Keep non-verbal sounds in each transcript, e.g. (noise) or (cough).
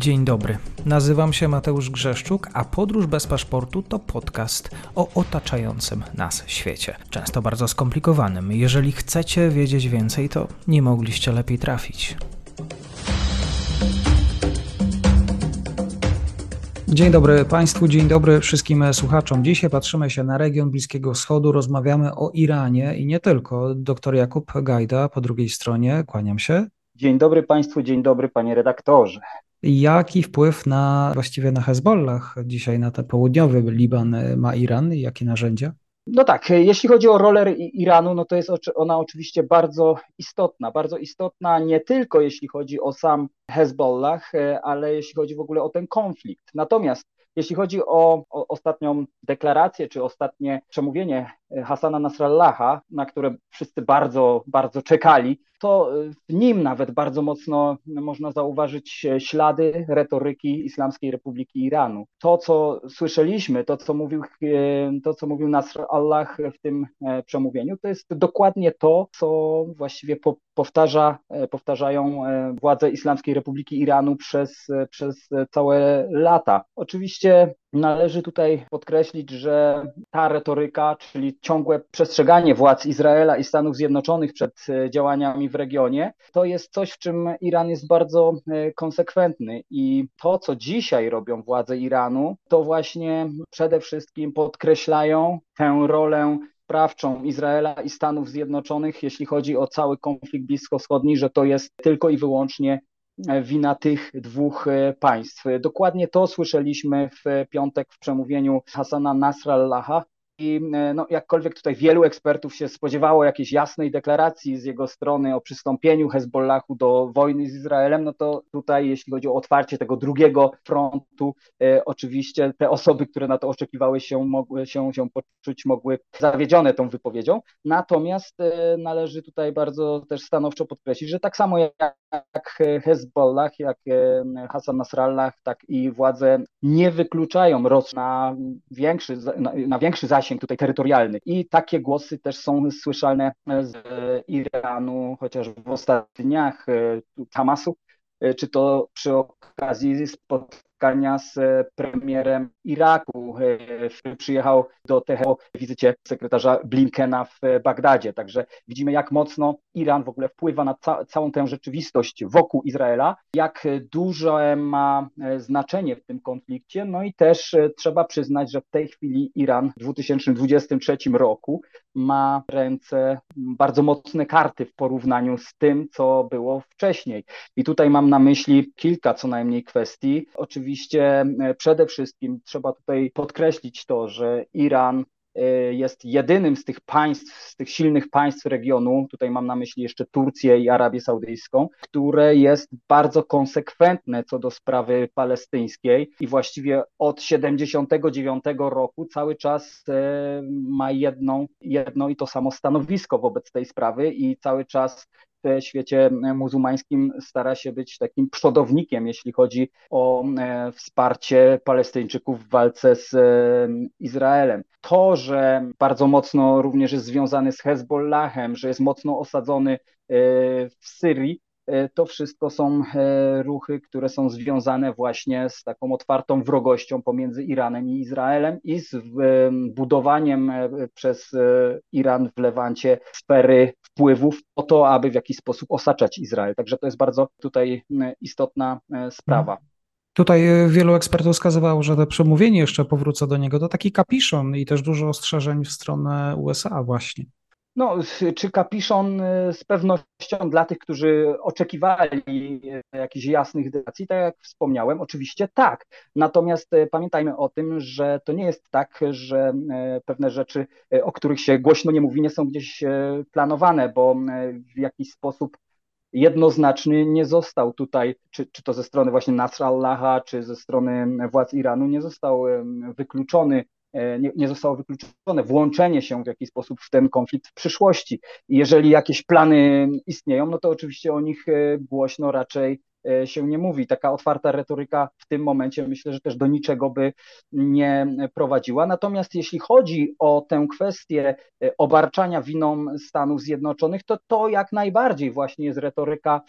Dzień dobry. Nazywam się Mateusz Grzeszczuk, a Podróż bez paszportu to podcast o otaczającym nas świecie. Często bardzo skomplikowanym. Jeżeli chcecie wiedzieć więcej, to nie mogliście lepiej trafić. Dzień dobry Państwu, dzień dobry wszystkim słuchaczom. Dzisiaj patrzymy się na region Bliskiego Wschodu, rozmawiamy o Iranie i nie tylko. Doktor Jakub Gajda po drugiej stronie, kłaniam się. Dzień dobry Państwu, dzień dobry Panie redaktorze. Jaki wpływ na właściwie na Hezbollah dzisiaj na ten południowy Liban ma Iran i jakie narzędzia? No tak, jeśli chodzi o rolę Iranu, no to jest ona oczywiście bardzo istotna, bardzo istotna nie tylko jeśli chodzi o sam Hezbollah, ale jeśli chodzi w ogóle o ten konflikt. Natomiast jeśli chodzi o, o, ostatnią deklarację, czy ostatnie przemówienie Hasana Nasrallaha, na które wszyscy bardzo, bardzo czekali, to w nim nawet bardzo mocno można zauważyć ślady retoryki Islamskiej Republiki Iranu. To, co słyszeliśmy, to, co mówił, to, co mówił w tym e, przemówieniu, to jest dokładnie to, co właściwie po, powtarza, e, powtarzają e, władze Islamskiej Republiki Iranu przez, przez całe lata. Oczywiście Należy tutaj podkreślić, że ta retoryka, czyli ciągłe przestrzeganie władz Izraela i Stanów Zjednoczonych przed e, działaniami w regionie, to jest coś, w czym Iran jest bardzo e, konsekwentny. I to, co dzisiaj robią władze Iranu, to właśnie przede wszystkim podkreślają tę rolę sprawczą Izraela i Stanów Zjednoczonych, jeśli chodzi o cały konflikt bliskowschodni, że to jest tylko i wyłącznie wina tych dwóch e, państw. Dokładnie to słyszeliśmy w piątek w przemówieniu Hasana Nasrallaha, i e, no, jakkolwiek tutaj wielu ekspertów się spodziewało jakiejś jasnej deklaracji z jego strony o przystąpieniu Hezbollahu do wojny z Izraelem, no to tutaj, jeśli chodzi o otwarcie tego drugiego frontu, e, oczywiście te osoby, które na to oczekiwały się, mogły się, się poczuć, mogły zawiedzione tą wypowiedzią. Natomiast e, należy tutaj bardzo też stanowczo podkreślić, że tak samo jak Hezbollah, jak e, Hassan Nasrallah, tak i władze nie wykluczają Rosji na większy, na, na większy zasięg zasięg tutaj terytorialny. I takie głosy też są słyszalne z Iranu, chociaż w ostatnich dniach e, Hamasu, e, czy to przy okazji spotkań spotkania z e, premierem Iraku, e, przyjechał do Teheranu w wizycie sekretarza Blinkena w e, Bagdadzie. Także widzimy, jak mocno Iran w ogóle wpływa na ca całą tę rzeczywistość wokół Izraela, jak duże ma znaczenie w tym konflikcie. No i też trzeba przyznać, że w tej chwili Iran w 2023 roku ma ręce bardzo mocne karty w porównaniu z tym, co było wcześniej. I tutaj mam na myśli kilka co najmniej kwestii. Oczywiście e, przede wszystkim trzeba tutaj podkreślić to, że Iran jest jedynym z tych państw, z tych silnych państw regionu, tutaj mam na myśli jeszcze Turcję i Arabię Saudyjską, które jest bardzo konsekwentne co do sprawy palestyńskiej i właściwie od 79 roku cały czas e, ma jedną, jedno i to samo stanowisko wobec tej sprawy i cały czas w świecie muzułmańskim stara się być takim przodownikiem, jeśli chodzi o e, wsparcie Palestyńczyków w walce z e, Izraelem. To, że bardzo mocno również jest związany z Hezbollahem, że jest mocno osadzony e, w Syrii, E, to wszystko są e, ruchy, które są związane właśnie z taką otwartą wrogością pomiędzy Iranem i Izraelem i z budowaniem e, przez Iran w Lewancie sfery wpływów po to, aby w jakiś sposób osaczać Izrael. Także to jest bardzo tutaj istotna sprawa. Tutaj wielu ekspertów wskazywało, że to przemówienie, jeszcze powrócę do niego, to taki kapiszon i też dużo ostrzeżeń w stronę USA właśnie. No, czy kapiszon y, z pewnością dla tych, którzy oczekiwali y, jakichś jasnych decyzji, tak jak wspomniałem, oczywiście tak. Natomiast y, pamiętajmy o tym, że to nie jest tak, że pewne rzeczy, o których się głośno nie mówi, nie są gdzieś planowane, bo w jakiś sposób jednoznaczny nie został tutaj, czy, czy to ze strony właśnie Nasrallaha, czy ze strony władz Iranu, nie został wykluczony E, nie, nie zostało wykluczone włączenie się w jakiś sposób w ten konflikt w przyszłości. Jeżeli jakieś plany istnieją, no to oczywiście o nich e, głośno raczej e, się nie mówi. Taka otwarta retoryka w tym momencie myślę, że też do niczego by nie prowadziła. Natomiast jeśli chodzi o tę kwestię e, obarczania winą Stanów Zjednoczonych, to to jak najbardziej właśnie jest retoryka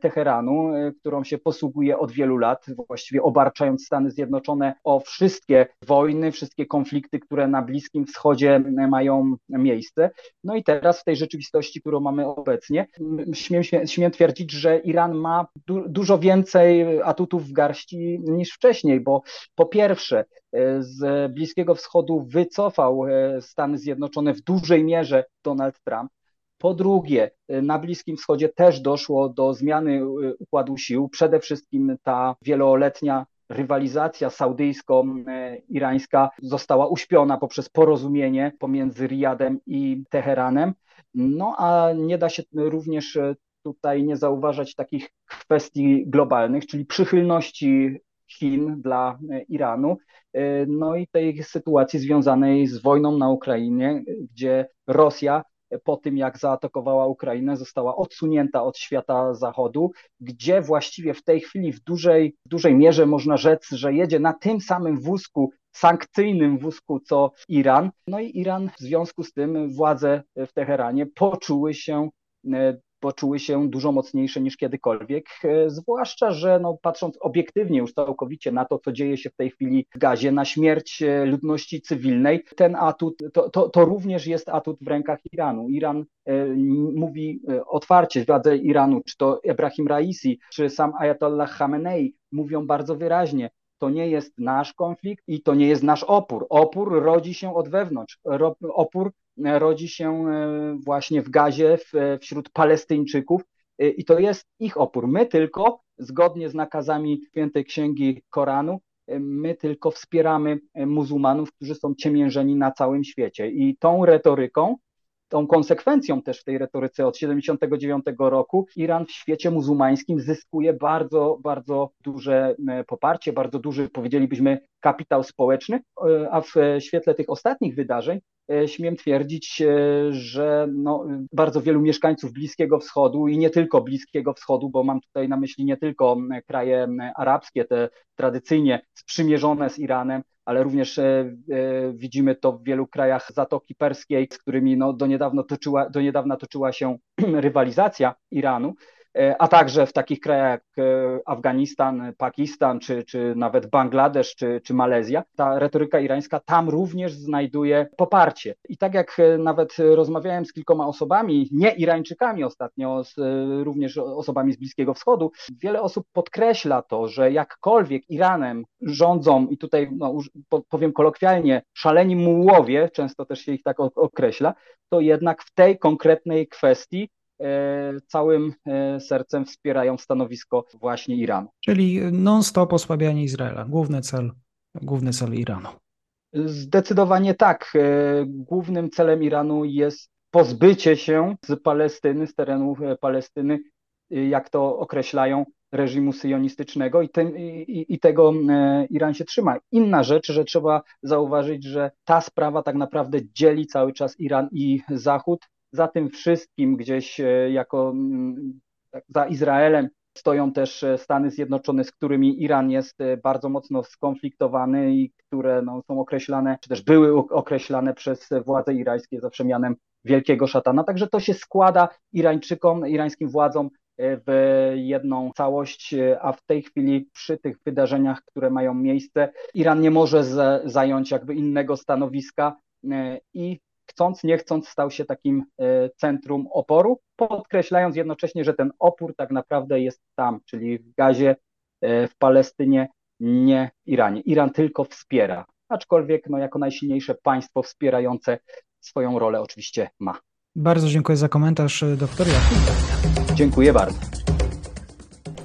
Teheranu, którą się posługuje od wielu lat, właściwie obarczając Stany Zjednoczone o wszystkie wojny, wszystkie konflikty, które na Bliskim Wschodzie mają miejsce. No i teraz w tej rzeczywistości, którą mamy obecnie, śmiem, śmiem twierdzić, że Iran ma du dużo więcej atutów w garści niż wcześniej, bo po pierwsze e, z Bliskiego Wschodu wycofał e, Stany Zjednoczone w dużej mierze Donald Trump. Po drugie, e, na Bliskim Wschodzie też doszło do zmiany układu sił. Przede wszystkim ta wieloletnia rywalizacja saudyjsko-irańska została uśpiona poprzez porozumienie pomiędzy Riyadem i Teheranem. No a nie da się również tutaj nie zauważać takich kwestii globalnych, czyli przychylności Chin dla e, Iranu, e, no i tej sytuacji związanej z wojną na Ukrainie, gdzie Rosja po tym, jak zaatakowała Ukrainę, została odsunięta od świata zachodu, gdzie właściwie w tej chwili w dużej, w dużej mierze można rzec, że jedzie na tym samym wózku sankcyjnym wózku co Iran. No i Iran w związku z tym władze w Teheranie poczuły się e, poczuły się dużo mocniejsze niż kiedykolwiek, e, zwłaszcza, że no, patrząc obiektywnie już całkowicie na to, co dzieje się w tej chwili w Gazie, na śmierć e, ludności cywilnej, ten atut, to, to, to również jest atut w rękach Iranu. Iran e, mówi otwarcie, władze Iranu, czy to Ebrahim Raisi, czy sam Ayatollah Khamenei mówią bardzo wyraźnie, to nie jest nasz konflikt i to nie jest nasz opór. Opór rodzi się od wewnątrz. Opór rodzi się e, właśnie w gazie wśród Palestyńczyków e, i to jest ich opór. My tylko, zgodnie z nakazami świętej księgi Koranu, e, my tylko wspieramy muzułmanów, którzy są ciemiężeni na całym świecie. I tą retoryką tą konsekwencją też w tej retoryce od 79 roku Iran w świecie muzułmańskim zyskuje bardzo, bardzo duże e, poparcie, bardzo duży, powiedzielibyśmy, kapitał społeczny, e, a w świetle tych ostatnich wydarzeń e, śmiem twierdzić, że no, bardzo wielu mieszkańców Bliskiego Wschodu i nie tylko Bliskiego Wschodu, bo mam tutaj na myśli nie tylko kraje arabskie, te tradycyjnie sprzymierzone z Iranem, ale również e, e, widzimy to w wielu krajach Zatoki Perskiej, z którymi no, do, niedawno toczyła, do niedawna toczyła się (clears throat) rywalizacja Iranu. E, a także w takich krajach jak e, Afganistan, Pakistan, czy, czy nawet Bangladesz, czy, czy Malezja, ta retoryka irańska tam również znajduje poparcie. I tak jak e, nawet rozmawiałem z kilkoma osobami, nie Irańczykami ostatnio, z, również osobami z Bliskiego Wschodu, wiele osób podkreśla to, że jakkolwiek Iranem rządzą, i tutaj no, powiem kolokwialnie, szaleni mułowie, często też się ich tak określa, to jednak w tej konkretnej kwestii całym e, sercem wspierają stanowisko właśnie Iranu. Czyli non-stop osłabianie Izraela, główny cel, główny cel Iranu. Zdecydowanie tak. E, głównym celem Iranu jest pozbycie się z Palestyny, z terenu Palestyny, jak to określają, reżimu syjonistycznego i, tym, i, i, tego Iran się trzyma. Inna rzecz, że trzeba zauważyć, że ta sprawa tak naprawdę dzieli cały czas Iran i Zachód za tym wszystkim gdzieś e, jako mm, za Izraelem stoją też e, Stany Zjednoczone, z którymi Iran jest e, bardzo mocno skonfliktowany i które no, są określane, czy też były określane przez władze irańskie za przemianem wielkiego szatana. Także to się składa Irańczykom, irańskim władzom w jedną całość, a w tej chwili przy tych wydarzeniach, które mają miejsce, Iran nie może zająć jakby innego stanowiska i chcąc, nie chcąc, stał się takim e, centrum oporu, podkreślając jednocześnie, że ten opór tak naprawdę jest tam, czyli w Gazie, e, w Palestynie, nie w Iranie. Iran tylko wspiera, aczkolwiek no, jako najsilniejsze państwo wspierające swoją rolę oczywiście ma. Bardzo dziękuję za komentarz, doktor Jakub. Dziękuję bardzo.